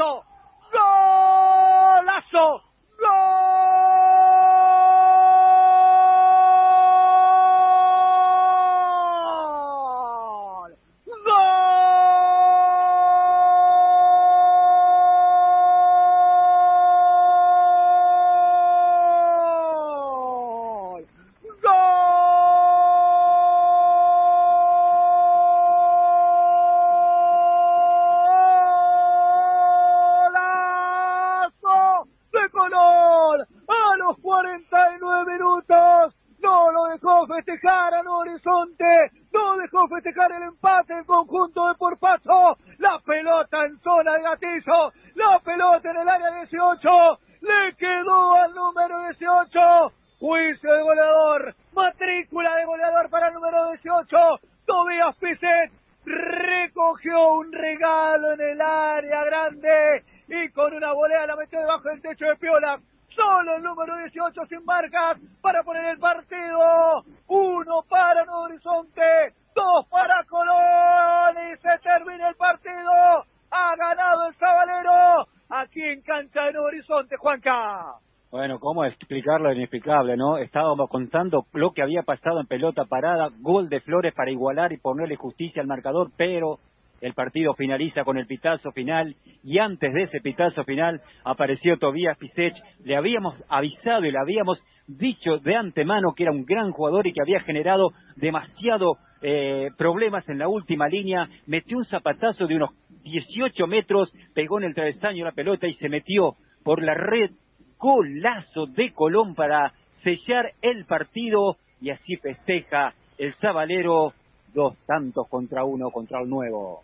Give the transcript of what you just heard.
golazo, golazo, gol, gol, golazo de Colón a los 49 minutos. No lo festejar a Horizonte, no dejó festejar el empate en conjunto de por paso. La pelota en zona de gatillo, la pelota en el área 18, le quedó al número 18. Juicio de goleador, matrícula de goleador para el número 18. Tobías Pizet recogió un regalo en el área grande y con una volea la metió debajo del techo de Piola. Solo el número 18 sin marcas para poner el partido. Uno para Nuevo Horizonte, dos para Colón y se termina el partido. Ha ganado el Sabalero aquí en cancha de Nuevo Horizonte, Juanca. Bueno, ¿cómo explicar lo inexplicable, no? Estábamos contando lo que había pasado en pelota parada, gol de Flores para igualar y ponerle justicia al marcador, pero el partido finaliza con el pitazo final y antes de ese pitazo final apareció Tobías Pisech. Le habíamos avisado y le habíamos dicho de antemano que era un gran jugador y que había generado demasiado eh, problemas en la última línea. Metió un zapatazo de unos 18 metros, pegó en el travesaño la pelota y se metió por la red. Golazo de Colón para sellar el partido y así festeja el Sabalero dos tantos contra uno contra el nuevo.